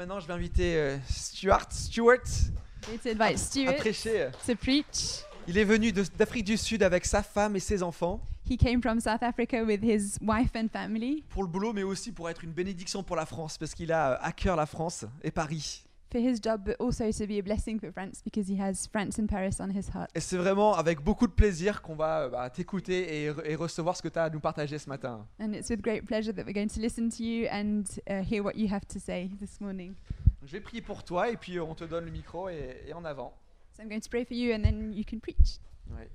Maintenant, je vais inviter euh, Stuart, Stuart à Stuart prêcher. to preach. Il est venu de- d'Afrique du Sud avec sa femme et ses enfants He came from South Africa with his wife and family pour le boulot, mais aussi pour être une bénédiction pour la France, parce qu'il a euh, à cœur la France et Paris. For his job, but also to be a blessing for France because he has France and Paris on his heart. Et c'est vraiment avec beaucoup de plaisir qu'on va euh, bah, t'écouter et, re- et recevoir ce que tu as à nous partager ce matin. And it's with great pleasure that we're going to listen to you and uh, hear what you have to say this morning. Je vais prier pour toi et puis euh, on te donne le micro et, et en avant. So I'm going to pray for you and then you can preach. Ouais.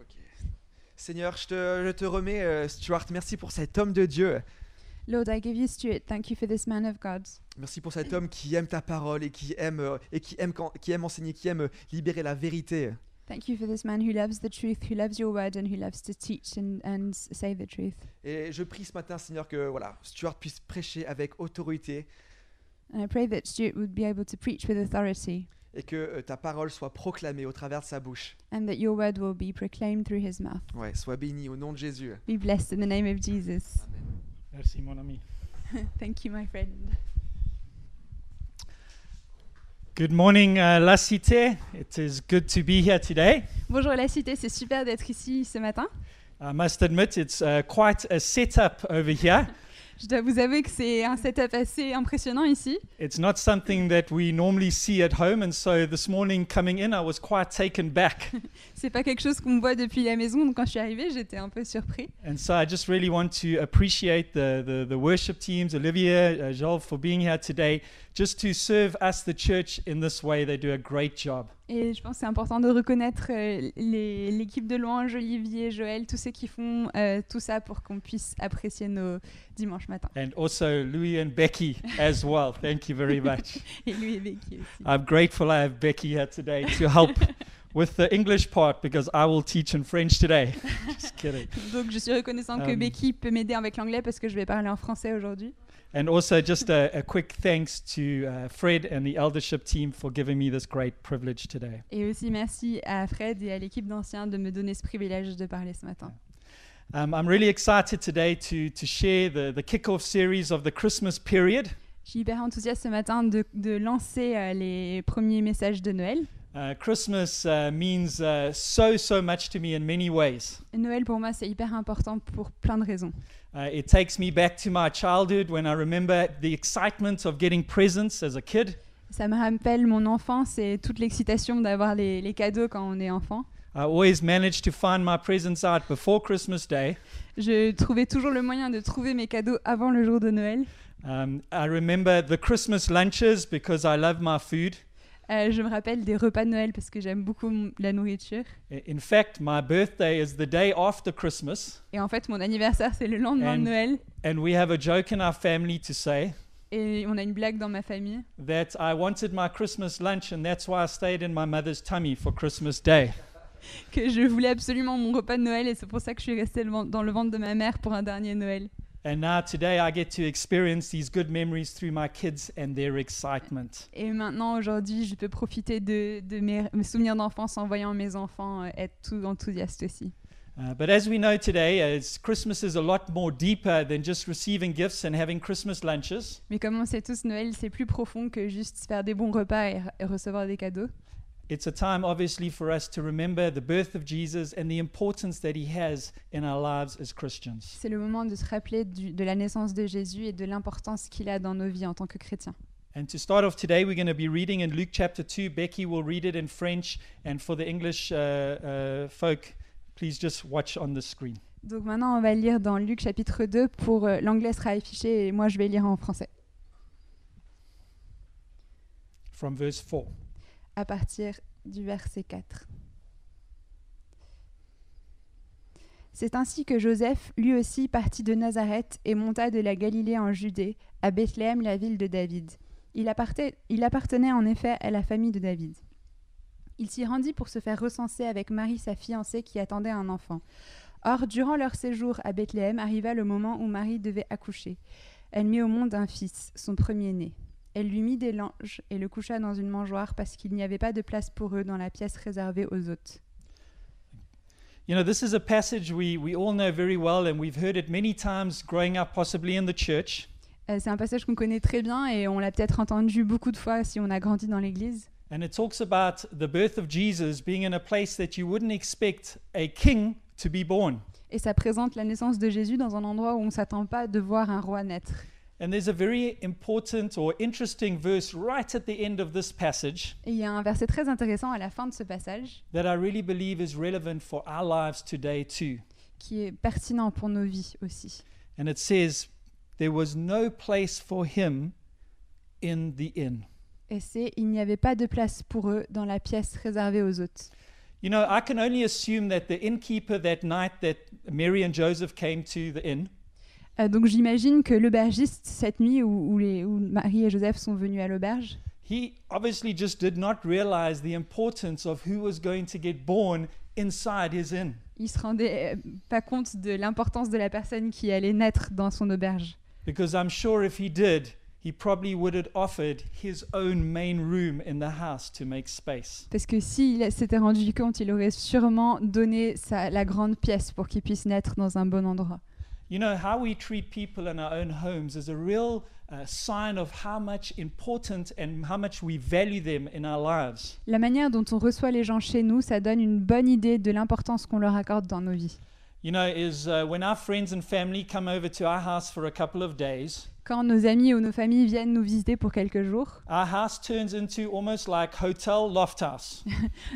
Ok. Seigneur, je te, je te remets, euh, Stuart, merci pour cet homme de Dieu. Lord, I give you Stuart. Thank you for this man of God. Merci pour cet homme qui aime ta parole et qui aime, euh, et qui aime, quand- qui aime enseigner, qui aime euh, libérer la vérité. Thank you for this man who loves the truth, who loves your word, and who loves to teach and, and say the truth. Et je prie ce matin, Seigneur, que voilà, Stuart puisse prêcher avec autorité And I pray that Stuart would be able to preach with authority et que euh, ta parole soit proclamée au travers de sa bouche. and that your word will be proclaimed through his mouth. Ouais, sois béni au nom de Jésus. Be blessed in the name of Jesus. Merci, mon ami. Thank you, my friend. Good morning, uh, La Cité. It is good to be here today. Bonjour la cité, c'est super d'être ici ce matin. I must admit, it's uh, quite a setup over here. Je dois vous avouer que c'est un setup assez impressionnant ici. It's not something that we normally see at home, and so this morning coming in, I was quite taken back. C'est pas quelque chose qu'on voit depuis la maison, donc quand je suis arrivée, j'étais un peu surpris. and so I just really want to appreciate the, the, the worship teams, Olivia, uh, Joel, for being here today, just to serve us, the church, in this way. They do a great job. Et je pense que c'est important de reconnaître euh, les- l'équipe de louange, Olivier, Joël, tous ceux qui font euh, tout ça pour qu'on puisse apprécier nos dimanches matins. And also Louis and Becky as well. Thank you very much. Et lui et Becky aussi. I'm grateful I have Becky here today to help with the English part because I will teach in French today. Just kidding. Donc je suis reconnaissante que Um, Becky peut m'aider avec l'anglais parce que je vais parler en français aujourd'hui. And also, just a, a quick thanks to uh, Fred and the eldership team for giving me this great privilege today. Et aussi merci à Fred et à l'équipe d'anciens de me donner ce privilège de parler ce matin. Um, I'm really excited today to, to share the, the kickoff series of the Christmas period. Je suis hyper enthousiaste ce matin de, de lancer euh, les premiers messages de Noël. Uh, Christmas uh, means uh, so, so much to me in many ways. Noël pour moi c'est hyper important pour plein de raisons. Uh, it takes me back to my childhood when I remember the excitement of getting presents as a kid. Ça me rappelle mon enfance et toute l'excitation d'avoir les, les cadeaux quand on est enfant. I always managed to find my presents out before Christmas Day. Je trouvais toujours le moyen de trouver mes cadeaux avant le jour de Noël. Um, I remember the Christmas lunches because I love my food. Euh, je me rappelle des repas de Noël parce que j'aime beaucoup la nourriture. I- In fact, my birthday is the day after Christmas, Et en fait, mon anniversaire, c'est le lendemain de And- Noël. and we have a joke in our family to say Et on a une blague dans ma famille. that I wanted my Christmas lunch, and that's why I stayed in my mother's tummy for Christmas Day. Que je voulais absolument mon repas de Noël et c'est pour ça que je suis restée dans le ventre de ma mère pour un dernier Noël. And now today I get to experience these good memories through my kids and their excitement. Et maintenant, aujourd'hui, je peux profiter de, de mes, mes souvenirs d'enfance en voyant mes enfants euh, être tout enthousiastes aussi. Uh, but as we know today, as Christmas is a lot more deeper than just receiving gifts and having Christmas lunches. Mais comme on sait tous, Noël, c'est plus profond que juste faire des bons repas et, et recevoir des cadeaux. It's a time, obviously, for us to remember the birth of Jesus and the importance that he has in our lives as Christians. C'est le moment de se rappeler du- de la naissance de Jésus et de l'importance qu'il a dans nos vies en tant que chrétiens. And to start off today, we're going to be reading in Luke chapter 2. Becky will read it in French, and for the English uh, uh, folk, please just watch on the screen. Donc maintenant, on va lire dans Luc chapitre 2. Pour euh, l'anglais sera affiché et moi, je vais lire en français From verse 4. À partir du verset 4. C'est ainsi que Joseph, lui aussi, partit de Nazareth et monta de la Galilée en Judée, à Bethléem, la ville de David. Il, appartait- il appartenait en effet à la famille de David. Il s'y rendit pour se faire recenser avec Marie, sa fiancée, qui attendait un enfant. Or, durant leur séjour à Bethléem, arriva le moment où Marie devait accoucher. Elle mit au monde un fils, son premier-né. Elle lui mit des langes et le coucha dans une mangeoire parce qu'il n'y avait pas de place pour eux dans la pièce réservée aux hôtes. You know, this is a passage we, we all know very well, and we've heard it many times growing up, possibly in the church. Euh, c'est un passage qu'on connaît très bien et on l'a peut-être entendu beaucoup de fois si on a grandi dans l'Église. And it talks about the birth of Jesus being in a place that you wouldn't expect a king to be born. Et ça présente la naissance de Jésus dans un endroit où on ne s'attend pas de voir un roi naître. And there's a very important or interesting verse right at the end of this passage Et il y a un verset très intéressant à la fin de ce passage that I really believe is relevant for our lives today too. qui est pertinent pour nos vies aussi. And it says, There was no place for him in the inn. Et c'est Il n'y avait pas de place pour eux dans la pièce réservée aux hôtes. You know, I can only assume that the innkeeper that night that Mary and Joseph came to the inn, Euh, donc j'imagine que l'aubergiste, cette nuit où, où les, où Marie et Joseph sont venus à l'auberge, he obviously just did not realize the importance of who was going to get born inside his inn. il se rendait euh, pas compte de l'importance de la personne qui allait naître dans son auberge. Because I'm sure if he did, he probably would have offered his own main room in the house to make space. Parce que s'il s'était rendu compte, il aurait sûrement donné sa, la grande pièce pour qu'il puisse naître dans un bon endroit. You know, how we treat people in our own homes is a real uh, sign of how much important and how much we value them in our lives. La manière dont on reçoit les gens chez nous, ça donne une bonne idée de l'importance qu'on leur accorde dans nos vies. You know, is uh, when our friends and family come over to our house for a couple of days, Quand nos amis ou nos familles viennent nous visiter pour quelques jours, our house turns into almost like hotel loft house.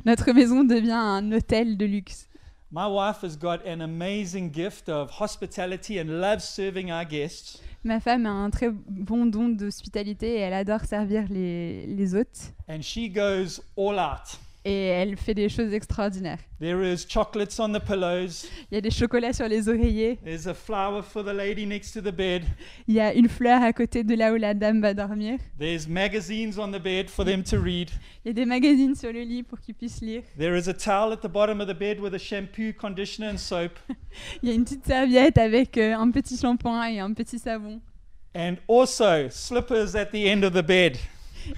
notre maison devient un hôtel de luxe. My wife has got an amazing gift of hospitality and loves serving our guests. Ma femme a un très bon don d'hospitalité et elle adore servir les, les hôtes. And she goes all out. Et elle fait des choses extraordinaires. There is chocolates on the pillows. Il y a des chocolats sur les oreillers. There's a flower for the lady next to the bed. Il y a une fleur à côté de là où la dame va dormir. There's magazines on the bed for them to read. Il y a des magazines sur le lit pour qu'ils puissent lire. There is a towel at the bottom of the bed with a shampoo, conditioner, and soap. Il y a une petite serviette avec euh, un petit shampoing et un petit savon. And also slippers at the end of the bed.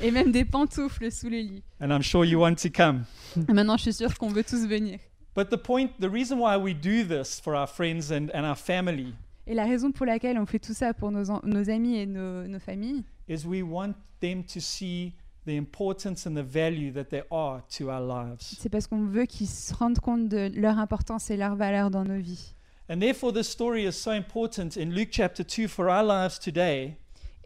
Et même des pantoufles sous le lit. And I'm sure you want to come. Et maintenant, je suis sûre qu'on veut tous venir. But the point, the reason why we do this for our friends and, and our family Et la raison pour laquelle on fait tout ça pour nos, en- nos amis et nos, nos familles, is we want them to see the importance and the value that they are to our lives. c'est parce qu'on veut qu'ils se rendent compte de leur importance et leur valeur dans nos vies. And therefore, this story is so important in Luke chapter 2 for our lives today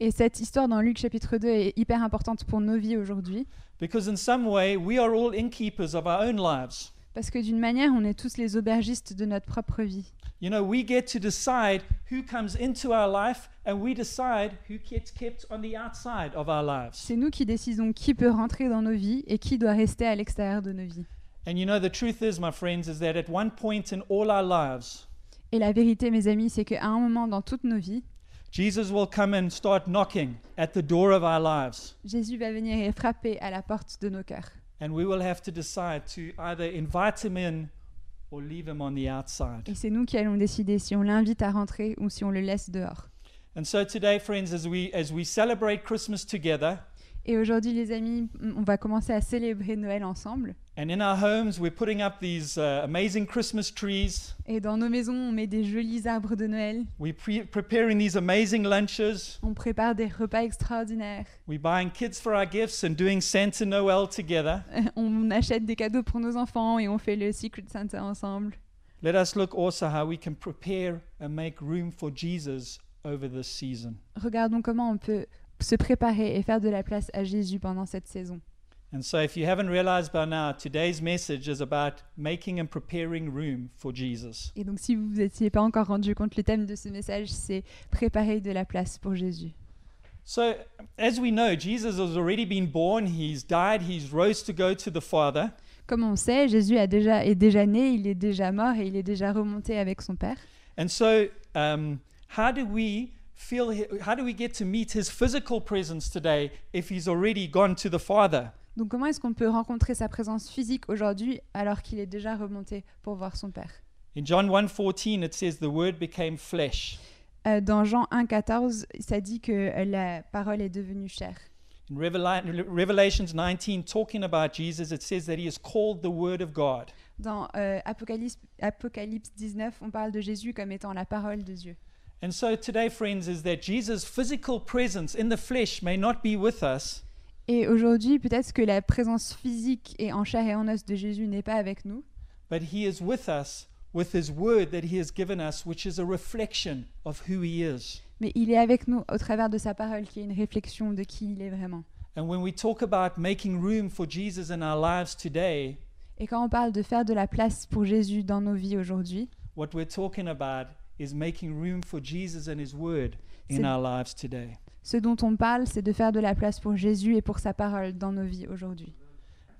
Et cette histoire dans Luc chapitre 2 est hyper importante pour nos vies aujourd'hui, because, in some way, we are all innkeepers of our own lives. parce que d'une manière, on est tous les aubergistes de notre propre vie. You know, we get to decide who comes into our life and we decide who gets kept on the outside of our lives. C'est nous qui décidons qui peut rentrer dans nos vies et qui doit rester à l'extérieur de nos vies. And you know, the truth is, my friends, is that at one point in all our lives, Et la vérité, mes amis, c'est qu'à un moment dans toutes nos vies, Jesus will come and start knocking at the door of our lives. Jésus va venir et frapper à la porte de nos cœurs. And we will have to decide to either invite him in or leave him on the outside. Et c'est nous qui allons décider si on l'invite à rentrer ou si on le laisse dehors. And so today, friends, as we as we celebrate Christmas together, Et aujourd'hui, les amis, on va commencer à célébrer Noël ensemble. and in our homes we're putting up these uh, amazing Christmas trees. Et dans nos maisons, on met des jolis arbres de Noël. We're pre- preparing these amazing lunches. On prépare des repas extraordinaires. We're buying kids for our gifts and doing Santa Noel together. On achète des cadeaux pour nos enfants et on fait le Secret Santa ensemble. Let us look also how we can prepare and make room for Jesus over this season. Regardons comment on peut se préparer et faire de la place à Jésus pendant cette saison. And so, if you haven't realized by now, today's message is about making and preparing room for Jesus. Et donc, si vous n'étiez pas encore rendu compte, le thème de ce message, c'est préparer de la place pour Jésus. So, as we know, Jesus has already been born, he's died, he's rose to go to the Father. Comme on sait, Jésus a déjà, est déjà né, il est déjà mort et il est déjà remonté avec son Père. And so, um, how do we feel, how do we get to meet his physical presence today if he's already gone to the Father? Donc, comment est-ce qu'on peut rencontrer sa présence physique aujourd'hui alors qu'il est déjà remonté pour voir son Père? In John 1:14 it says the word became flesh. Euh, Dans Jean 1,14, ça dit que la parole est devenue chair. In Revela- Revelations 19 talking about Jesus it says that he is called the word of God. Dans euh, Apocalypse, Apocalypse 19, on parle de Jésus comme étant la parole de Dieu. And so today, friends, is that Jesus' physical presence in the flesh may not be with us, Et aujourd'hui, peut-être que la présence physique et en chair et en os de Jésus n'est pas avec nous, but he is with us with his word that he has given us, which is a reflection of who he is. mais il est avec nous au travers de sa parole qui est une réflexion de qui il est vraiment. And when we talk about making room for Jesus in our lives today, Et quand on parle de faire de la place pour Jésus dans nos vies aujourd'hui, what we're talking about is making room for Jesus and his word in our lives today. ce dont on parle, c'est de faire de la place pour Jésus et pour sa parole dans nos vies aujourd'hui.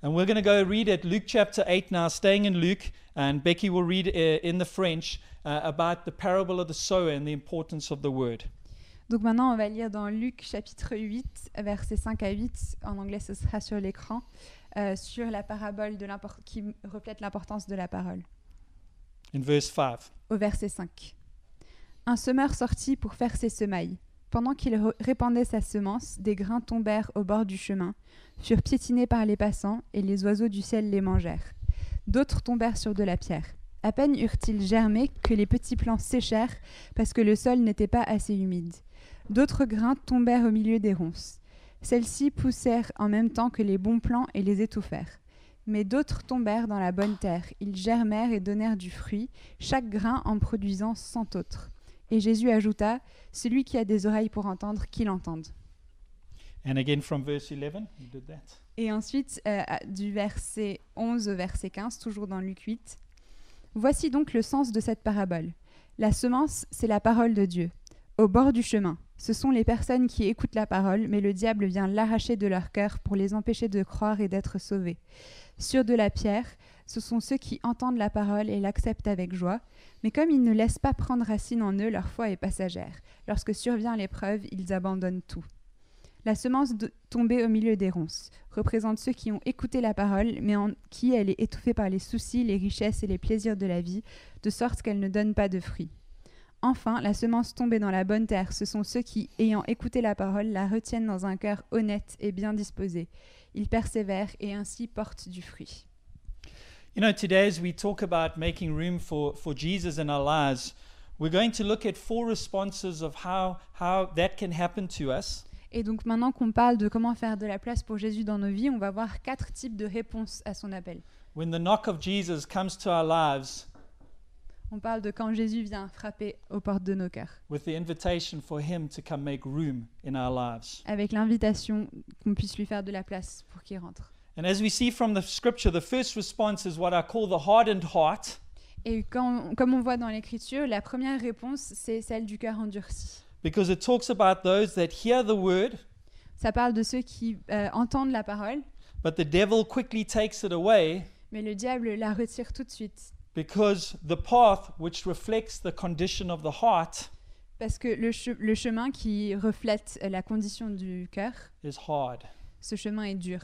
And we're going to go read at Luke chapter 8 now, staying in Luke, and Becky will read uh, in the French uh, about the parable of the sower and the importance of the word. Donc maintenant, on va lire dans Luc chapitre 8, versets 5 à 8, en anglais ce sera sur l'écran, euh, sur la parabole de qui reflète l'importance de la parole. In verse 5. Au verset 5. Un semeur sortit pour faire ses semailles. Pendant qu'il répandait sa semence, des grains tombèrent au bord du chemin, furent piétinés par les passants, et les oiseaux du ciel les mangèrent. D'autres tombèrent sur de la pierre. À peine eurent-ils germé que les petits plants séchèrent parce que le sol n'était pas assez humide. D'autres grains tombèrent au milieu des ronces. Celles-ci poussèrent en même temps que les bons plants et les étouffèrent. Mais d'autres tombèrent dans la bonne terre. Ils germèrent et donnèrent du fruit, chaque grain en produisant cent autres. Et Jésus ajouta, Celui qui a des oreilles pour entendre, qu'il entende. And again from verse 11. You did that. Et ensuite, euh, du verset 11 au verset 15, toujours dans Luc 8. Voici donc le sens de cette parabole. La semence, c'est la parole de Dieu. Au bord du chemin, ce sont les personnes qui écoutent la parole, mais le diable vient l'arracher de leur cœur pour les empêcher de croire et d'être sauvés. Sur de la pierre, ce sont ceux qui entendent la parole et l'acceptent avec joie, mais comme ils ne laissent pas prendre racine en eux, leur foi est passagère. Lorsque survient l'épreuve, ils abandonnent tout. La semence tombée au milieu des ronces représente ceux qui ont écouté la parole, mais en qui elle est étouffée par les soucis, les richesses et les plaisirs de la vie, de sorte qu'elle ne donne pas de fruits. Enfin, la semence tombée dans la bonne terre, ce sont ceux qui, ayant écouté la parole, la retiennent dans un cœur honnête et bien disposé. Ils persévèrent et ainsi portent du fruit. You know, today as we talk about making room for, for Jesus in our lives, we're going to look at four responses of how, how that can happen to us. Et donc maintenant qu'on parle de comment faire de la place pour Jésus dans nos vies, on va voir quatre types de réponses à son appel. When the knock of Jesus comes to our lives On parle de quand Jésus vient frapper aux portes de nos cœurs, with the invitation for him to come make room in our lives. avec l'invitation qu'on puisse lui faire de la place pour qu'il rentre. And as we see from the scripture, the first response is what I call the hardened heart. Et quand, comme on voit dans l'Écriture, la première réponse, c'est celle du cœur endurci. because it talks about those that hear the word, Ça parle de ceux qui euh, entendent la parole, but the devil quickly takes it away mais le diable la retire tout de suite. because the path which reflects the condition of the heart Parce que le, che- le chemin qui reflète euh, la condition du cœur, is hard. ce chemin est dur.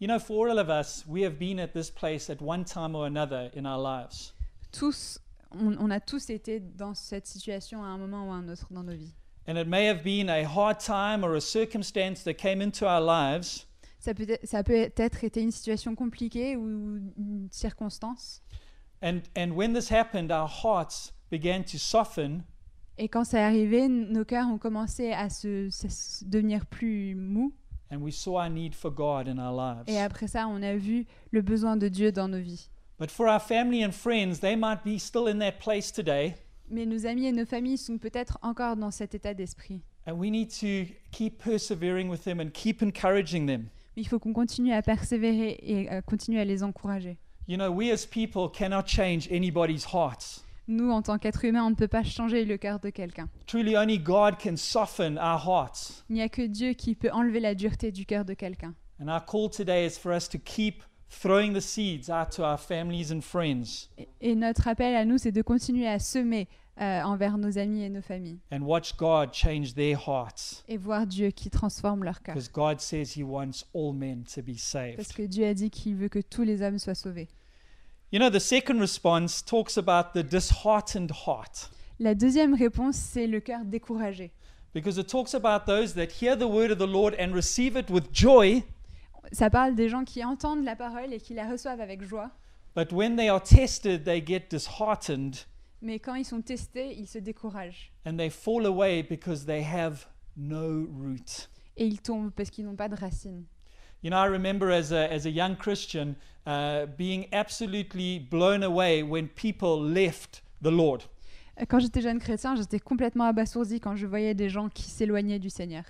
You know, for all of us, we have been at this place at one time or another in our lives. Tous, on, on a tous été dans cette situation à un moment ou à un autre dans nos vies. And it may have been a hard time or a circumstance that came into our lives, Ça peut, être- ça peut être été une situation compliquée ou une circonstance. and, and when this happened, our hearts began to soften Et quand ça est arrivé, nos cœurs ont commencé à se, se- se devenir plus mous. And we saw our need for God in our lives. Et après ça, on a vu le besoin de Dieu dans nos vies. But for our family and friends, they might be still in that place today, Mais nos amis et nos familles sont peut-être encore dans cet état d'esprit. and we need to keep persevering with them and keep encouraging them. Mais il faut qu'on continue à persévérer et euh, continuer à les encourager. You know, we as people cannot change anybody's hearts. Nous, en tant qu'êtres humains, on ne peut pas changer le cœur de quelqu'un. Truly, only God can soften our hearts. Il n'y a que Dieu qui peut enlever la dureté du cœur de quelqu'un. And our call today is for us to keep throwing the seeds out to our families and friends Et, et notre appel à nous, c'est de continuer à semer euh, envers nos amis et nos familles and watch God change their hearts. et voir Dieu qui transforme leur cœur. Because God says He wants all men to be Parce saved. que Dieu a dit qu'il veut que tous les hommes soient sauvés. You know, the second response talks about the disheartened heart. La deuxième réponse, c'est le cœur découragé. Because it talks about those that hear the word of the Lord and receive it with joy, Ça parle des gens qui entendent la parole et qui la reçoivent avec joie, but when they are tested, they get disheartened Mais quand ils sont testés, ils se découragent. and they fall away because they have no root. Et ils tombent parce qu'ils n'ont pas de racines. You know, I remember as a, as a young Christian uh, being absolutely blown away when people left the Lord. Euh, Quand j'étais jeune chrétien, j'étais complètement abasourdi quand je voyais des gens qui s'éloignaient du Seigneur.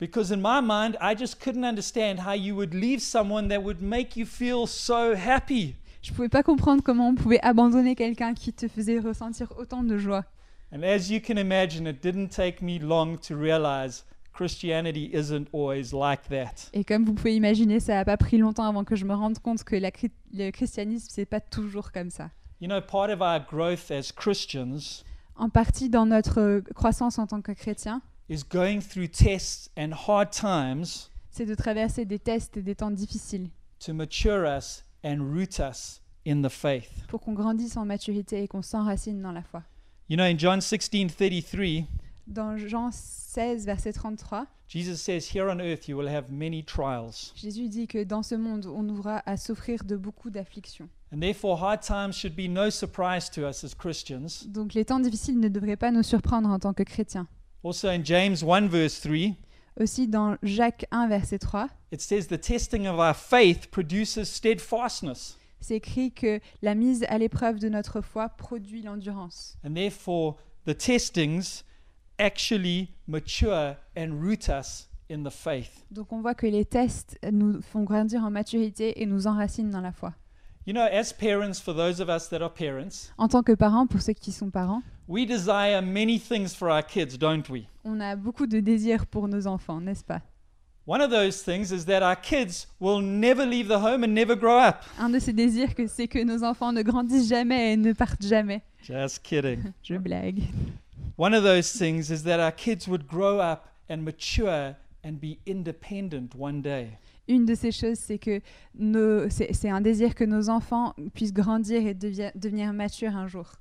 Because in my mind, I just couldn't understand how you would leave someone that would make you feel so happy. Je pouvais pas comprendre comment on pouvait abandonner quelqu'un qui te faisait ressentir autant de joie. And as you can imagine, it didn't take me long to realize Christianity isn't always like that. Et comme vous pouvez imaginer, ça n'a pas pris longtemps avant que je me rende compte que la le christianisme, c'est pas toujours comme ça. You know, part of our growth as Christians En partie dans notre euh, croissance en tant que chrétien, is going through tests and hard times c'est de traverser des tests et des temps difficiles to mature us and root us in the faith. pour qu'on grandisse en maturité et qu'on s'enracine dans la foi. You know, in John 16:33, Dans Jean 16, verset 33, Jesus says, "Here on earth you will have many trials, Jésus dit que dans ce monde, on aura à souffrir de beaucoup d'afflictions. and therefore hard times should be no surprise to us as Christians." Donc les temps difficiles ne devraient pas nous surprendre en tant que chrétiens. Also in James 1 verse 3, Aussi dans Jacques 1, verset 3, it says, "The testing of our faith produces steadfastness." c'est écrit que la mise à l'épreuve de notre foi produit l'endurance. And therefore, the testings actually mature and root us in the faith. Donc on voit que les tests nous font grandir en maturité et nous enracinent dans la foi. You know, as parents, for those of us that are parents, En tant que parents, pour ceux qui sont parents, we desire many things for our kids, don't we? on a beaucoup de désirs pour nos enfants, n'est-ce pas? One of those things is that our kids will never leave the home and never grow up. Un de ces désirs, que c'est que nos enfants ne grandissent jamais et ne partent jamais. Just kidding. Je blague. One of those things is that our kids would grow up and mature and be independent one day. Une de ces choses, c'est que c'est un désir que nos enfants puissent grandir et devia- devenir matures un jour.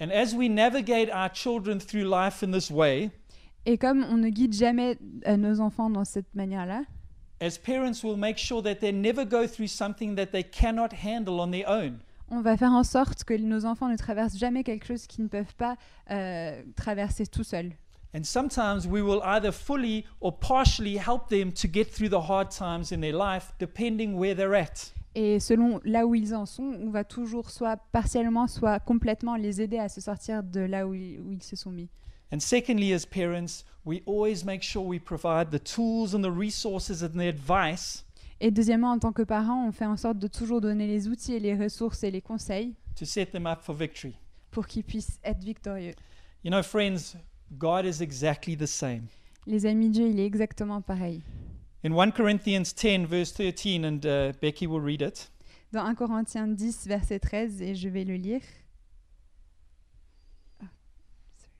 And as we navigate our children through life in this way, Et comme on ne guide jamais euh, nos enfants dans cette manière-là, as parents, we'll make sure that they never go through something that they cannot handle on their own. On va faire en sorte que nos enfants ne traversent jamais quelque chose qu'ils ne peuvent pas euh, traverser tout seuls. And sometimes we will either fully or partially help them to get through the hard times in their life, depending where they're at. Et selon là où ils en sont, on va toujours soit partiellement, soit complètement les aider à se sortir de là où ils, où ils se sont mis. And secondly, as parents, we always make sure we provide the tools and the resources and the advice Et deuxièmement, en tant que parents, on fait en sorte de toujours donner les outils et les ressources et les conseils to set them up for victory. pour qu'ils puissent être victorieux. You know, friends, God is exactly the same. Les amis, Dieu, il est exactement pareil. In 1 Corinthians 10, verse 13, and uh, Becky will read it, Dans 1 Corinthiens 10, verset 13, et je vais le lire. Ah, sorry.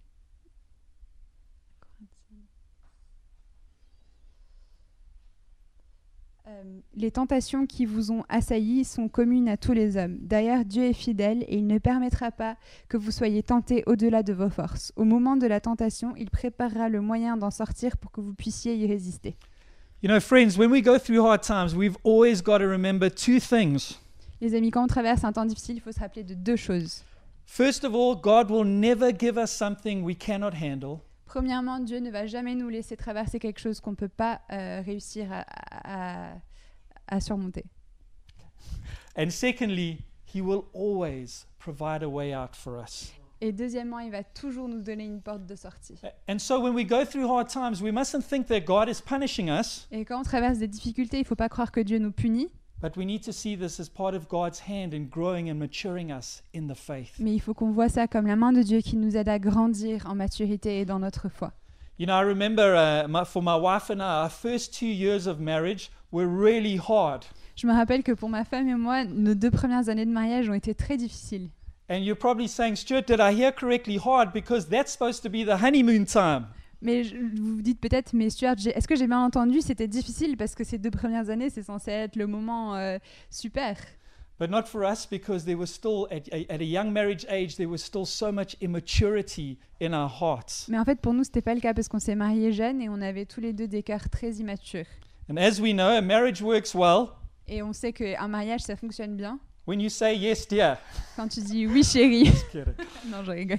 Corinthiens. Euh, les tentations qui vous ont assaillis sont communes à tous les hommes. D'ailleurs, Dieu est fidèle et il ne permettra pas que vous soyez tentés au-delà de vos forces. Au moment de la tentation, il préparera le moyen d'en sortir pour que vous puissiez y résister. You know, friends, when we go through hard times, we've always got to remember two things. Les amis, quand on traverse un temps difficile, il faut se rappeler de deux choses. First of all, God will never give us something we cannot handle. Premièrement, Dieu ne va jamais nous laisser traverser quelque chose qu'on ne peut pas euh, réussir à, à- à surmonter. And secondly, He will always provide a way out for us. Et deuxièmement, il va toujours nous donner une porte de sortie. A- And so when we go through hard times, we mustn't think that God is punishing us, Et quand on traverse des difficultés, il ne faut pas croire que Dieu nous punit, but we need to see this as part of God's hand in growing and maturing us in the faith. mais il faut qu'on voit ça comme la main de Dieu qui nous aide à grandir en maturité et dans notre foi. You know, I remember uh, my, for my wife and I, our first two years of marriage were really hard. Je me rappelle que pour ma femme et moi, nos deux premières années de mariage ont été très difficiles. And you're probably saying, Stuart, did I hear correctly hard? Because that's supposed to be the honeymoon time. Mais je- vous vous dites peut-être, mais Stuart, est-ce que j'ai bien entendu? C'était difficile parce que ces deux premières années, c'est censé être le moment euh, super. But not for us because there was still, at, at a young marriage age, there was still so much immaturity in our hearts. Mais en fait, pour nous, c'était pas le cas parce qu'on s'est mariés jeunes et on avait tous les deux des cœurs très immatures. And as we know, a marriage works well Et on sait qu'un mariage, ça fonctionne bien When you say yes, dear. Quand tu dis oui chérie. Just kidding. non, je rigole.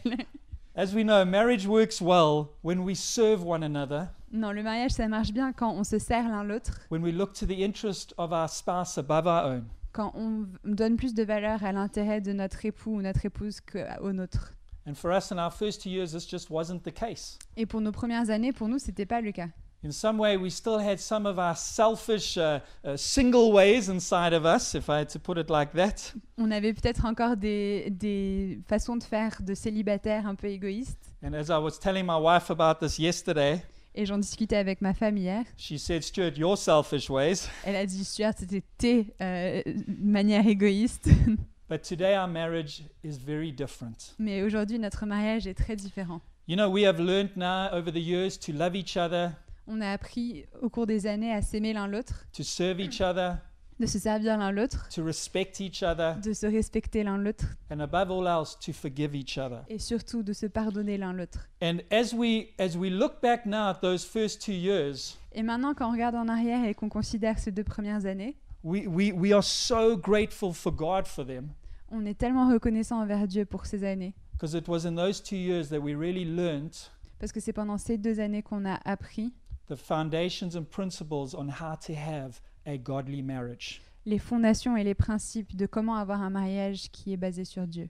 As we know, marriage works well when we serve one another, Non, le mariage, ça marche bien quand on se sert l'un l'autre, when we look to the interest of our spouse above our own. Quand on donne plus de valeur à l'intérêt de notre époux ou notre épouse qu'au nôtre. And for us in our first two years, this just wasn't the case. Et pour nos premières années, pour nous, c'était pas le cas. In some way, we still had some of our selfish, uh, uh, single ways inside of us, if I had to put it like that. On avait peut-être encore des, des façons de faire de célibataires un peu égoïstes. And as I was telling my wife about this yesterday, Et j'en discutais avec ma femme hier. she said, Stuart, your selfish ways. Elle a dit, Stuart, c'était tes euh, manières égoïstes. But today, our marriage is very different. Mais aujourd'hui, notre mariage est très différent. You know, we have learned now over the years to love each other, On a appris au cours des années à s'aimer l'un l'autre, to serve each other, de se servir l'un l'autre, to respect each other, de se respecter l'un l'autre and above all else, to forgive each other. et surtout de se pardonner l'un l'autre. And as we as we look back now at those first two years, Et maintenant, quand on regarde en arrière et qu'on considère ces deux premières années, we, we, we are so grateful for God for them on est tellement reconnaissant envers Dieu pour ces années. because it was in those two years that we really learned Parce que c'est pendant ces deux années qu'on a appris the foundations and principles on how to have a godly marriage. les fondations et les principes de comment avoir un mariage qui est basé sur Dieu.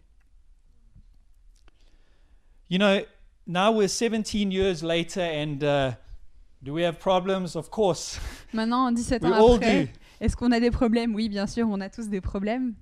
You know, now we're 17 years later, and uh, do we have problems? Of course, Maintenant, 17 we ans après, est-ce qu'on a des problèmes? Oui, bien sûr, on a tous des problèmes,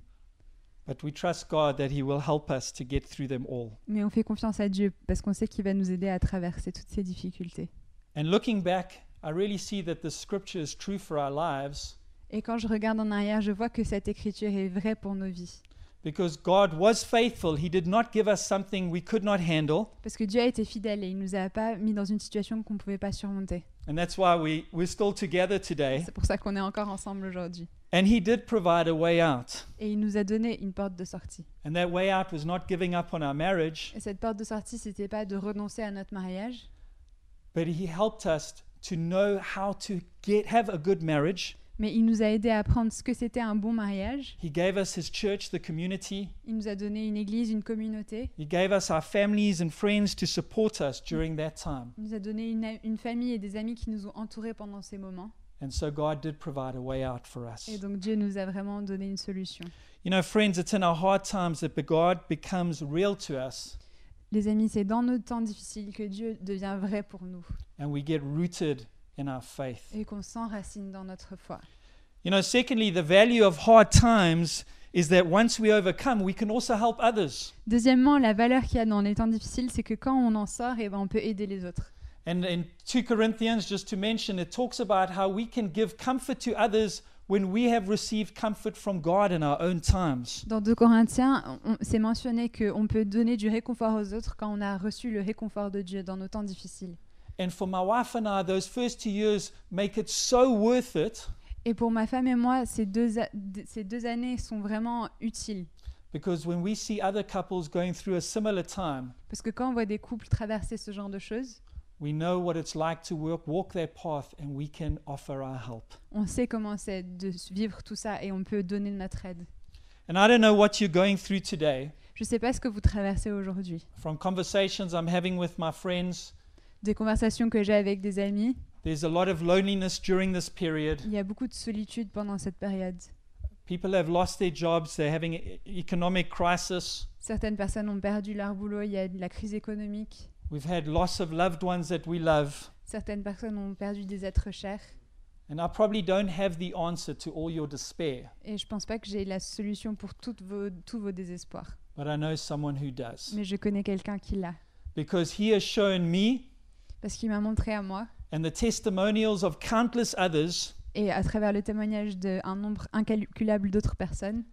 But we trust God that He will help us to get through them all. mais on fait confiance à Dieu parce qu'on sait qu'il va nous aider à traverser toutes ces difficultés. And looking back, I really see that the scripture is true for our lives Et quand je regarde en arrière, je vois que cette écriture est vraie pour nos vies. because God was faithful. He did not give us something we could not handle. Parce que Dieu a été fidèle et il nous a pas mis dans une situation qu'on ne pouvait pas surmonter. And that's why we, we're still together today. C'est pour ça qu'on est encore ensemble aujourd'hui. And He did provide a way out. Et il nous a donné une porte de sortie. And that way out was not giving up on our marriage, Et cette porte de sortie, c'était pas de renoncer à notre mariage, but He helped us to know how to get have a good marriage. mais il nous a aidé à apprendre ce que c'était un bon mariage. He gave us His church, the community. Il nous a donné une église, une communauté. He gave us our families and friends to support us during that time. Il nous a donné une, une famille et des amis qui nous ont entourés pendant ces moments. And so God did provide a way out for us. Et donc Dieu nous a vraiment donné une solution. You know, friends, it's in our hard times that God becomes real to us Les amis, c'est dans nos temps difficiles que Dieu devient vrai pour nous and we get rooted in our faith. et qu'on s'enracine dans notre foi. You know, secondly, the value of hard times is that once we overcome, we can also help others. Deuxièmement, la valeur qu'il y a dans les temps difficiles, c'est que quand on en sort, eh ben, on peut aider les autres. And in 2 Corinthians, just to mention, it talks about how we can give comfort to others when we have received comfort from God in our own times. Dans 2 Corinthiens, on- c'est mentionné qu'on peut donner du réconfort aux autres quand on a reçu le réconfort de Dieu dans nos temps difficiles. And for my wife and I, those first two years make it so worth it Et pour ma femme et moi, ces deux, ces années sont vraiment utiles. because when we see other couples going through a similar time, Parce que quand on voit des couples traverser ce genre de choses, we know what it's like to work, walk that path and we can offer our help. on sait comment c'est de vivre tout ça et on peut donner notre aide. And I don't know what you're going through today. Je ne sais pas ce que vous traversez aujourd'hui. From conversations I'm having with my friends, Des conversations que j'ai avec des amis, there's a lot of loneliness during this period. il y a beaucoup de solitude pendant cette période. People have lost their jobs, they're having economic crisis. Certaines personnes ont perdu leur boulot, il y a de la crise économique. We've had loss of loved ones that we love. Certaines personnes ont perdu des êtres chers. And I probably don't have the answer to all your despair, Et je pense pas que j'ai la solution pour toutes vos, tous vos désespoirs. but I know someone who does. Mais je connais quelqu'un qui l'a. Because he has shown me Parce qu'il m'a montré à moi, and the testimonials of countless others et à travers le témoignage d'un nombre incalculable d'autres personnes,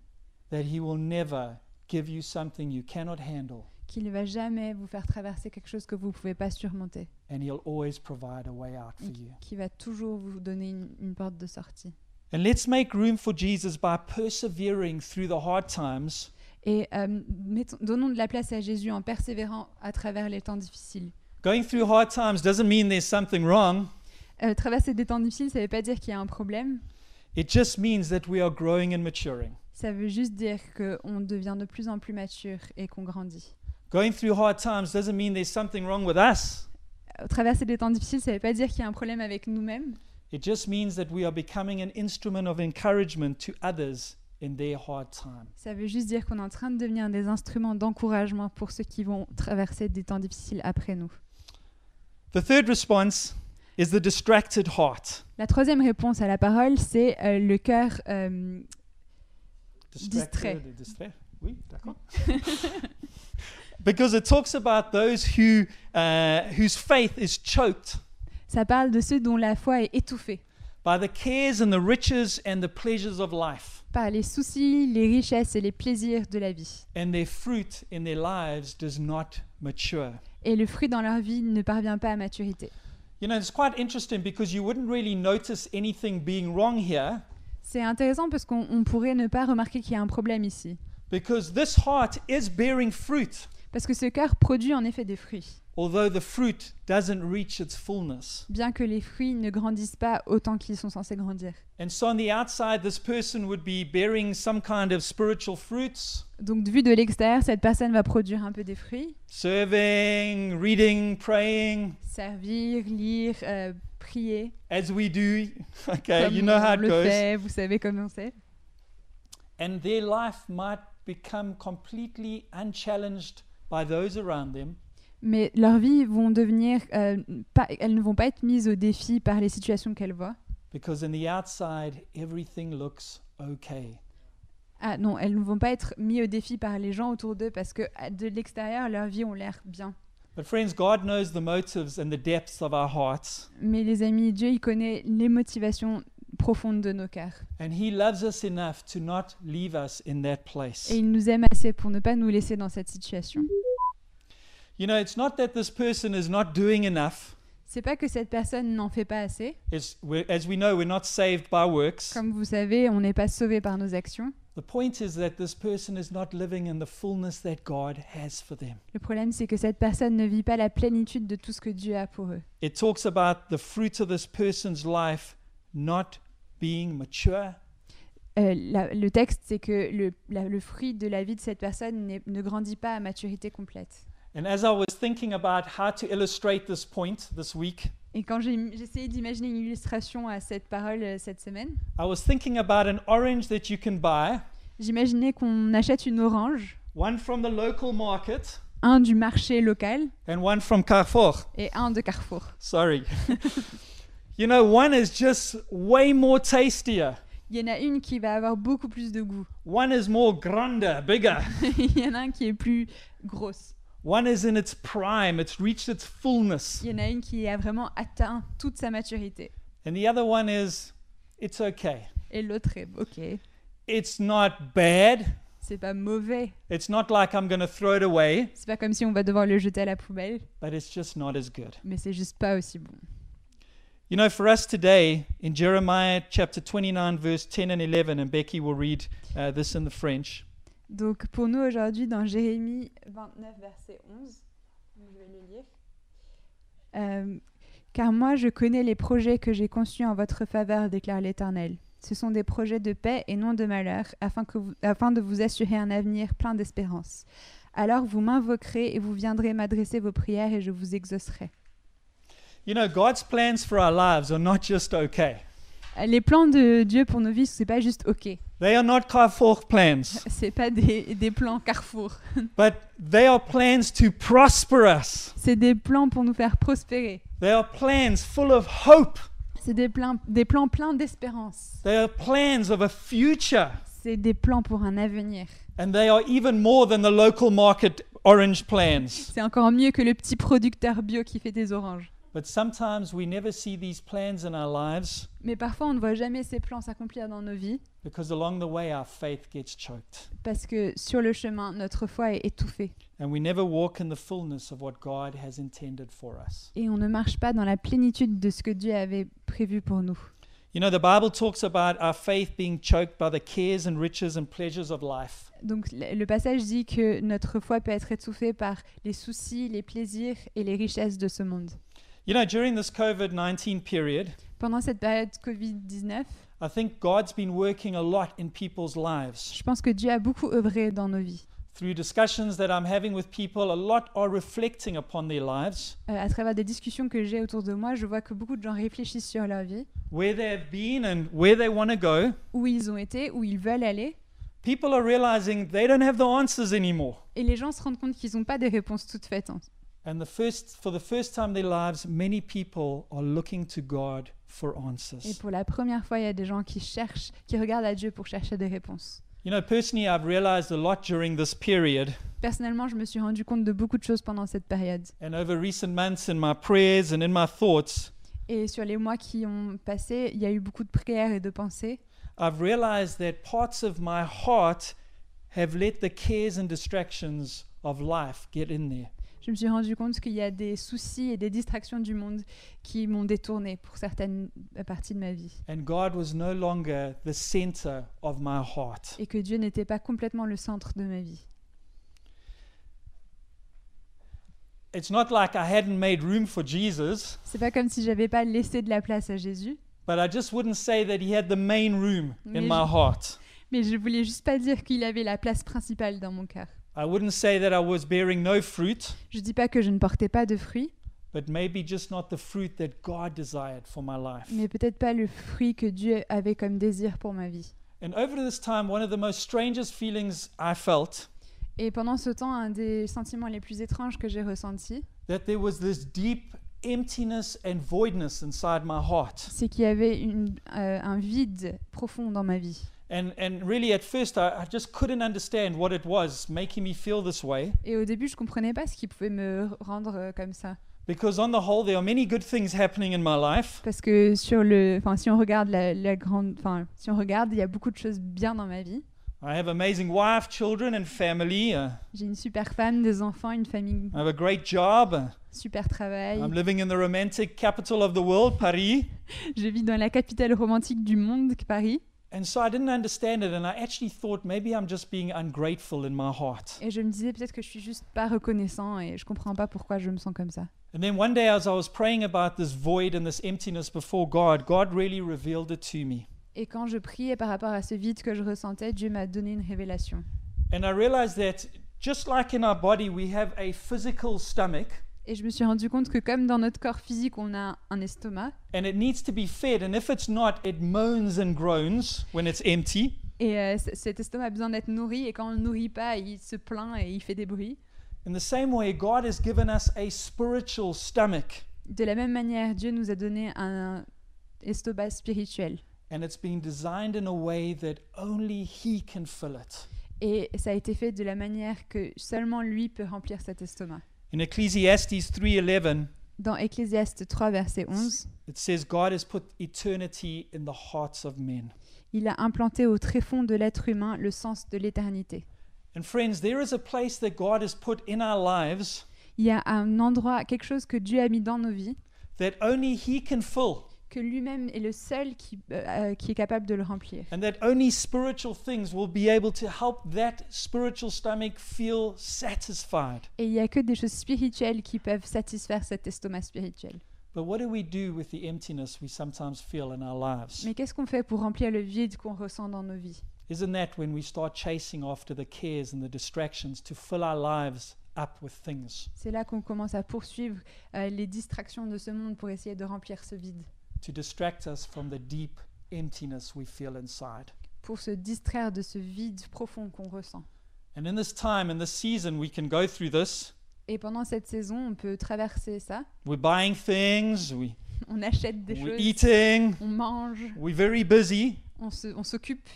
that he will never give you something you cannot handle, qu'il ne va jamais vous faire traverser quelque chose que vous ne pouvez pas surmonter. and he'll always provide a way out for you. Qui va toujours vous donner une, une porte de sortie. And let's make room for Jesus by persevering through the hard times Et euh, mettons- donnons de la place à Jésus en persévérant à travers les temps difficiles. Going through hard times doesn't mean there's something wrong. Euh, traverser des temps difficiles, ça ne veut pas dire qu'il y a un problème. It just means that we are growing and maturing. Ça veut juste dire qu'on devient de plus en plus mature et qu'on grandit. Going through hard times doesn't mean there's something wrong with us. Euh, Traverser des temps difficiles, ça ne veut pas dire qu'il y a un problème avec nous-mêmes. It just means that we are becoming an instrument of encouragement to others in their hard time. Ça veut juste dire qu'on est en train de devenir des instruments d'encouragement pour ceux qui vont traverser des temps difficiles après nous. The third response is the distracted heart. La troisième réponse à la parole, c'est euh, le cœur euh, Distracted, distrait. Oui, d'accord. because it talks about those who uh, whose faith is choked Ça parle de ceux dont la foi est étouffée by the cares and the riches and the pleasures of life, par les soucis, les richesses et les plaisirs de la vie. and their fruit in their lives does not mature. Et le fruit dans leur vie ne parvient pas à maturité. You know, it's quite interesting because you wouldn't really notice anything being wrong here C'est intéressant parce qu'on on pourrait ne pas remarquer qu'il y a un problème ici. because this heart is bearing fruit, Parce que ce cœur produit en effet des fruits, although the fruit doesn't reach its fullness. bien que les fruits ne grandissent pas autant qu'ils sont censés grandir. And so, on the outside, this person would be bearing some kind of spiritual fruits, Donc vu de l'extérieur, cette personne va produire un peu des fruits, serving, reading, praying, servir, lire, euh, prier. as we do. Okay, comme you know how on it le goes. fait, vous savez comment c'est. And their life might become completely unchallenged by those around them, Mais leurs vies vont devenir, euh, pas, elles ne vont pas être mises au défi par les situations qu'elles voient. because in the outside, everything looks okay. Ah non, elles ne vont pas être mises au défi par les gens autour d'eux parce que de l'extérieur, leurs vies ont l'air bien. But, friends, God knows the motives and the depths of our hearts, Mais les amis, Dieu, il connaît les motivations profondes de nos cœurs. and He loves us enough to not leave us in that place. Et il nous aime assez pour ne pas nous laisser dans cette situation. You know, it's not that this person is not doing enough. C'est pas que cette personne n'en fait pas assez. It's, we're, as we know, we're not saved by works. Comme vous savez, on n'est pas sauvé par nos actions. The point is that this person is not living in the fullness that God has for them. Le problème, c'est que cette personne ne vit pas la plénitude de tout ce que Dieu a pour eux. It talks about the fruit of this person's life not being mature. Euh, la- le texte, c'est que le, la- le fruit de la vie de cette personne ne grandit pas à maturité complète. And as I was thinking about how to illustrate this point this week, Et quand essayé d'imaginer une illustration à cette parole euh, cette semaine, I was thinking about an orange that you can buy, j'imaginais qu'on achète une orange, one from the local market un du marché local and one from Carrefour. et un de Carrefour. Sorry. you know, one is just way more tastier. Il y en a une qui va avoir beaucoup plus de goût. One is more grander, bigger. Il y en a un qui est plus grosse. One is in its prime, it's reached its fullness. Il y en a une qui a vraiment atteint toute sa maturité. And the other one is, it's okay. Et l'autre est ok. It's not bad. C'est pas mauvais. It's not like I'm going to throw it away, C'est pas comme si on va devoir le jeter à la poubelle, but it's just not as good. mais c'est juste pas aussi bon. You know, for us today, in Jeremiah chapter 29, verse 10 and 11, and Becky will read uh, this in the French. Donc pour nous aujourd'hui, dans Jérémie 29, verset 11, je vais le lire. Euh, Car moi je connais les projets que j'ai conçus en votre faveur, déclare l'Éternel. Ce sont des projets de paix et non de malheur, afin, que afin de vous assurer un avenir plein d'espérance. Alors vous m'invoquerez et vous viendrez m'adresser vos prières et je vous exaucerai. You know, God's plans for our lives are not just okay. Les plans de Dieu pour nos vies, c'est pas juste ok. They are not Carrefour plans, C'est pas des, des plans carrefour. but they are plans to prosper us. C'est des plans pour nous faire prospérer. They are plans full of hope. C'est des plans, des plans pleins d'espérance. They are plans of a future. C'est des plans pour un avenir. And they are even more than the local market orange plans. C'est encore mieux que le petit producteur bio qui fait des oranges. But sometimes we never see these plans in our lives Mais parfois, on ne voit jamais ces plans s'accomplir dans nos vies because along the way our faith gets choked. parce que sur le chemin, notre foi est étouffée And we never walk in the fullness of what God has intended for us. et on ne marche pas dans la plénitude de ce que Dieu avait prévu pour nous. You know, the Bible talks about our faith being choked by the cares and riches and pleasures of life. Donc le le passage dit que notre foi peut être étouffée par les soucis, les plaisirs et les richesses de ce monde. You know, during this COVID 19 period, Pendant cette période Covid-19, I think God's been working a lot in people's lives. je pense que Dieu a beaucoup œuvré dans nos vies. Through discussions that I'm having with people, a lot are reflecting upon their lives, Euh, à travers des discussions que j'ai autour de moi, je vois que beaucoup de gens réfléchissent sur leur vie, where they've been and where they want to go. où ils ont été, où ils veulent aller. People are realizing they don't have the answers anymore. Et les gens se rendent compte qu'ils n'ont pas des réponses toutes faites. hein. And the first, for the first time in their lives, many people are looking to God for Et answers. pour la première fois, il y a des gens qui cherchent, qui regardent à Dieu pour chercher des réponses. You know, personally, I've realized a lot during this period Personnellement, je me suis rendu compte de beaucoup de choses pendant cette période. and over recent months in my prayers and in my thoughts. Et sur les mois qui ont passé, il y a eu beaucoup de prières et de pensées. I've realized that parts of my heart have let the cares and distractions of life get in there. Je me suis rendu compte qu'il y a des soucis et des distractions du monde qui m'ont détourné pour certaines euh, parties de ma vie. And God was no longer the center of my heart. Et que Dieu n'était pas complètement le centre de ma vie. It's not like I hadn't made room for Jesus, C'est pas comme si j'avais pas laissé de la place à Jésus, but I just wouldn't say that He had the main room in Mais my je- heart. mais je voulais juste pas dire qu'il avait la place principale dans mon cœur. I wouldn't say that I was bearing no fruit, Je dis pas que je ne portais pas de fruits, but maybe just not the fruit that God desired for my life. mais peut-être pas le fruit que Dieu avait comme désir pour ma vie. And over this time, one of the most strangest feelings I felt Et pendant ce temps, un des sentiments les plus étranges que j'ai ressentis, that there was this deep emptiness and voidness inside my heart. c'est qu'il y avait une- euh, un vide profond dans ma vie. And, and really, at first, I, I just couldn't understand what it was making me feel this way. Et au début, je comprenais pas ce qui pouvait me rendre euh, comme ça. Because, on the whole, there are many good things happening in my life. Parce que sur le, enfin, si on regarde la, la grande, enfin, si on regarde, il y a beaucoup de choses bien dans ma vie. I have amazing wife, children, and family. Uh, J'ai une super femme, des enfants, une famille, I have a great job. super travail. I'm living in the romantic capital of the world, Paris. Je vis dans la capitale romantique du monde, Paris. And so I didn't understand it, and I actually thought maybe I'm just being ungrateful in my heart. Et je me disais peut-être que je suis juste pas reconnaissant et je comprends pas pourquoi je me sens comme ça. And then one day, as I was praying about this void and this emptiness before God, God really revealed it to me. Et quand je priais par rapport à ce vide que je ressentais, Dieu m'a donné une révélation. And I realized that just like in our body, we have a physical stomach Et je me suis rendu compte que comme dans notre corps physique, on a un estomac and it needs to be fed. And if it's not, it moans and groans when it's empty. et euh, cet estomac a besoin d'être nourri et quand on le nourrit pas, il se plaint et il fait des bruits. In the same way, God has given us a spiritual stomach, De la même manière, Dieu nous a donné un estomac spirituel and it's been designed in a way that only He can fill it. et ça a été fait de la manière que seulement lui peut remplir cet estomac. In Ecclesiastes 3:11, Dans Ecclésiaste 3 verset 11, it says God has put eternity in the hearts of men. il a implanté au tréfonds de l'être humain le sens de l'éternité. And friends, there is a place that God has put in our lives Il y a un endroit, quelque chose que Dieu a mis dans nos vies, that only He can fill, que lui-même est le seul qui, euh, euh, qui est capable de le remplir. and that only spiritual things will be able to help that spiritual stomach feel satisfied. Et il n'y a que des choses spirituelles qui peuvent satisfaire cet estomac spirituel. But what do we do with the emptiness we sometimes feel in our lives? Mais qu'est-ce qu'on fait pour remplir le vide qu'on ressent dans nos vies? Isn't that when we start chasing after the cares and the distractions to fill our lives up with things, C'est là qu'on commence à poursuivre euh, les distractions de ce monde pour essayer de remplir ce vide, to distract us from the deep emptiness we feel inside? pour se distraire de ce vide profond qu'on ressent. And in this time, in this season, we can go through this. Et pendant cette saison, on peut traverser ça. We're buying things, we, On achète des we're choses, eating, on mange, we're very busy. on s'occupe.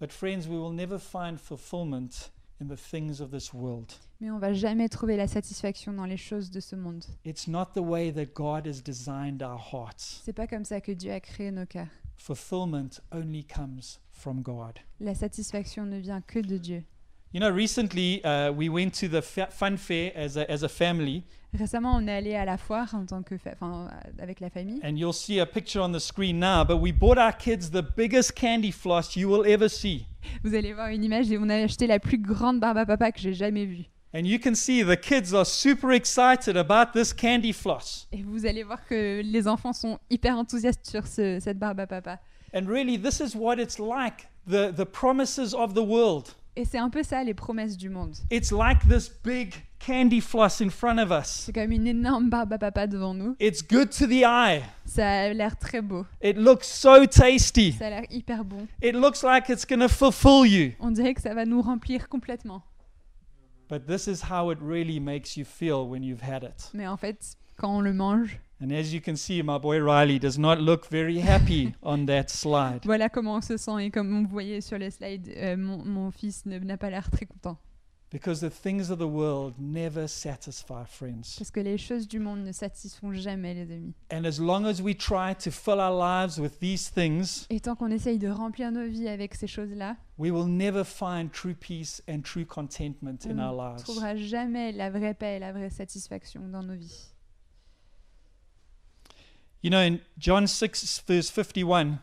But, friends, we will never find fulfillment in the things of this world. Mais on va jamais trouver la satisfaction dans les choses de ce monde. It's not the way that God has designed our hearts. C'est pas comme ça que Dieu a créé nos cœurs. Fulfillment only comes from God. La satisfaction ne vient que de Dieu. You know, recently uh, we went to the fa- fun fair as a, as a family, Récemment, on est allé à la foire en tant que, fa- enfin, avec la famille. and you'll see a picture on the screen now. But we bought our kids the biggest candy floss you will ever see. Vous allez voir une image et on a acheté la plus grande barbe à papa que j'ai jamais vue. And you can see the kids are super excited about this candy floss. Et vous allez voir que les enfants sont hyper enthousiastes sur ce- cette barbe à papa. And really, this is what it's like the, the promises of the world. Et c'est un peu ça les promesses du monde. It's like this big candy floss in front of us. C'est comme une énorme barbe à papa devant nous. It's good to the eye. Ça a l'air très beau. It looks so tasty. Ça a l'air hyper bon. It looks like it's going to fulfill you. On dirait que ça va nous remplir complètement. But this is how it really makes you feel when you've had it. Mais en fait, quand on le mange, And as you can see, my boy Riley does not look very happy on that slide. voilà comment on se sent. Et comme vous voyez sur le slide, euh, mon, mon fils n'a pas l'air très content. Because the things of the world never satisfy, friends. Parce que les choses du monde ne satisfont jamais les amis. And as long as we try to fill our lives with these things, Et tant qu'on essaye de remplir nos vies avec ces choses-là, we will never find true peace and true contentment in our lives. On ne trouvera jamais la vraie paix et la vraie satisfaction dans nos vies. You know, in John 6, verse 51,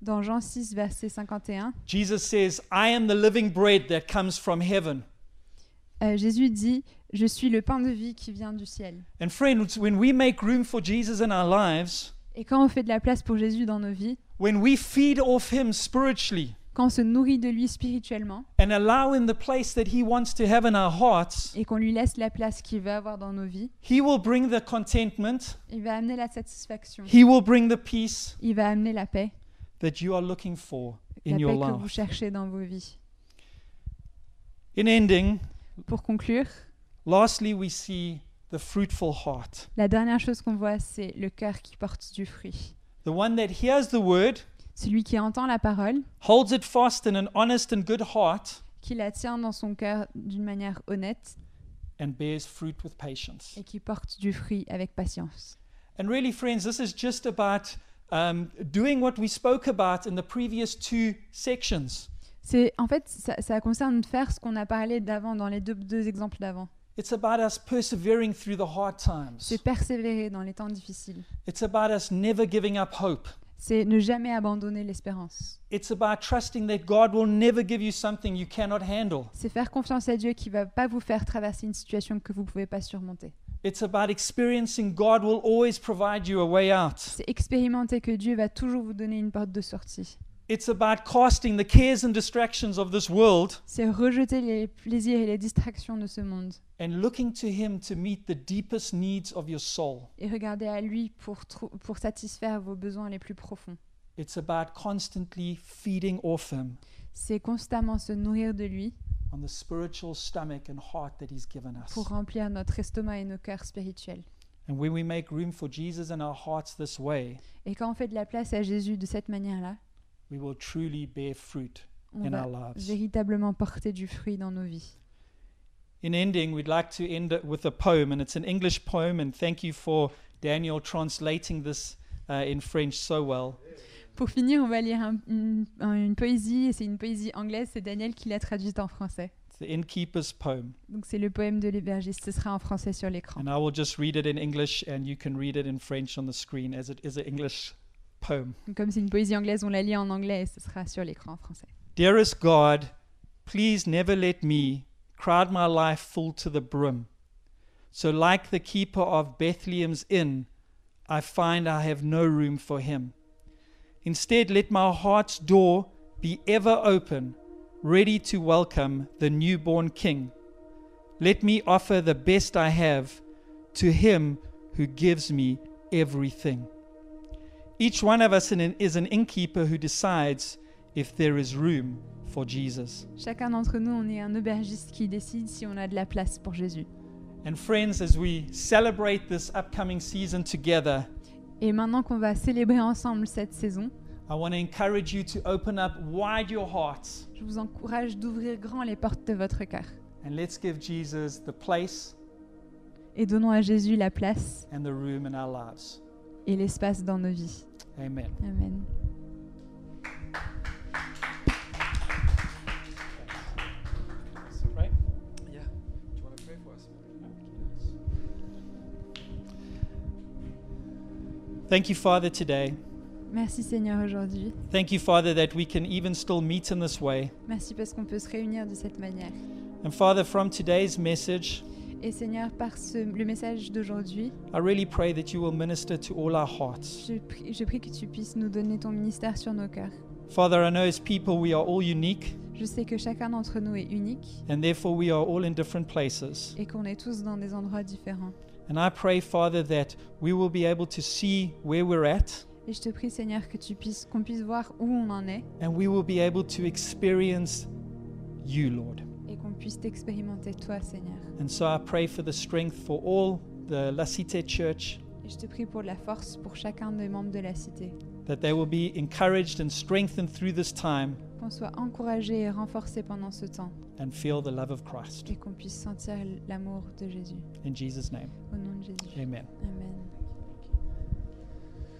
Dans Jean 6, verset 51, Jesus says, I am the living bread that comes from heaven. Euh, Jésus dit Je suis le pain de vie qui vient du ciel. And friends, when we make room for Jesus in our lives, Et quand on fait de la place pour Jésus dans nos vies, when we feed off him spiritually quand on se nourrit de lui spirituellement and allow him the place that he wants to have in our hearts, et qu'on lui laisse la place qu'il veut avoir dans nos vies, he will bring the contentment, il va amener la satisfaction, he will bring the peace il va amener la paix, that you are looking for la your que vous cherchez dans vos vies. In ending, Pour conclure, lastly, we see the fruitful heart, la dernière chose qu'on voit, c'est le cœur qui porte du fruit. the one that hears the word, Celui qui entend la parole, holds it fast in an honest and good heart, qui la tient dans son cœur d'une manière honnête and bears fruit with patience. et qui porte du fruit avec patience. And really, friends, this is just about um, doing what we spoke about in the previous two sections. C'est en fait ça, ça concerne faire ce qu'on a parlé d'avant dans les deux, deux exemples d'avant. It's about us persevering through the hard times. C'est persévérer dans les temps difficiles. It's about us never giving up hope. C'est ne jamais abandonner l'espérance. It's about trusting that God will never give you something you cannot handle. C'est faire confiance à Dieu qui va pas vous faire traverser une situation que vous pouvez pas surmonter. It's about experiencing God will always provide you a way out. C'est expérimenter que Dieu va toujours vous donner une porte de sortie. It's about casting the cares and distractions of this world C'est rejeter les plaisirs et les distractions de ce monde and looking to Him to meet the deepest needs of your soul. et regarder à lui pour, satisfaire vos besoins les plus profonds. It's about constantly feeding off Him C'est constamment se nourrir de lui on the spiritual stomach and heart that He's given us. pour remplir notre estomac et nos cœurs spirituels. And when we make room for Jesus in our hearts this way, Et quand on fait de la place à Jésus de cette manière-là, we will truly bear fruit on in va our lives. véritablement porter du fruit dans nos vies. In ending, we'd like to end it with a poem, and it's an English poem, and thank you for Daniel translating this uh, in French so well. Pour finir, on va lire un- une, un- une poésie, et c'est une poésie anglaise, c'est Daniel qui l'a traduite en français. It's the innkeeper's poem. Donc c'est le poème de l'hébergiste, ce sera en français sur l'écran. And I will just read it in English, and you can read it in French on the screen as it is an English poem. Comme c'est une poésie anglaise, on la lit en anglais et ce sera sur l'écran en français. Dearest God, please never let me crowd my life full to the brim. So, like the keeper of Bethlehem's inn, I find I have no room for him. Instead, let my heart's door be ever open, ready to welcome the newborn King. Let me offer the best I have to him who gives me everything. Each one of us is an innkeeper who decides if there is room for Jesus. Chacun d'entre nous, on est un aubergiste qui décide si on a de la place pour Jésus. And friends, as we celebrate this upcoming season together, Et maintenant qu'on va célébrer ensemble cette saison, I want to encourage you to open up wide your hearts je vous encourage d'ouvrir grand les portes de votre cœur and let's give Jesus the place et donnons à Jésus la place and the room in our lives. et l'espace dans nos vies. Amen. Amen. Right? Yeah. Do you want to pray for us? Thank you, Father, today. Merci Seigneur aujourd'hui. Thank you, Father, that we can even still meet in this way. Merci parce qu'on peut se réunir de cette manière. And Father, from today's message, Et Seigneur, par ce, le message d'aujourd'hui, I really pray that you will minister to all our hearts. je prie, je prie que tu puisses nous donner ton ministère sur nos cœurs. Father, I know as people we are all unique, Je sais que chacun d'entre nous est unique and therefore we are all in different places. et qu'on est tous dans des endroits différents. And I pray, Father, that we will be able to see where we're at Et je te prie, Seigneur, que tu puisses, qu'on puisse voir où on en est and we will be able to experience you, Lord. Et qu'on puisse t'expérimenter toi, Seigneur. And so I pray for the strength for all the La Cité Church, Et je te prie pour la force pour chacun des membres de la cité, that they will be encouraged and strengthened through this time qu'on soit encouragés et renforcés pendant ce temps and feel the love of Christ. et qu'on puisse sentir l'amour de Jésus. In Jesus' name, Au nom de Jésus. amen. Amen.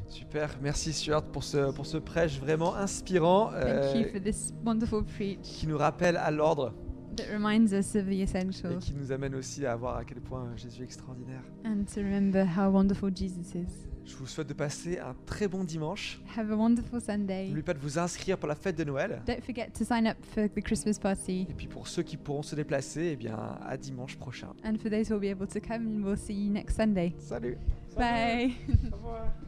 Super, merci Stuart pour ce, pour ce prêche vraiment inspirant euh, Thank you for this wonderful preach qui nous rappelle à l'ordre that reminds us of the et essential qui nous amène aussi à voir à quel point Jésus est extraordinaire. and to remember how wonderful Jesus is. Je vous souhaite de passer un très bon dimanche. Have a wonderful Sunday. N'oubliez pas de vous inscrire pour la fête de Noël. Don't forget to sign up for the Christmas party. Et puis pour ceux qui pourront se déplacer, eh bien à dimanche prochain. And for those who will be able to come, we'll see you next Sunday. Salut Bye. Au revoir.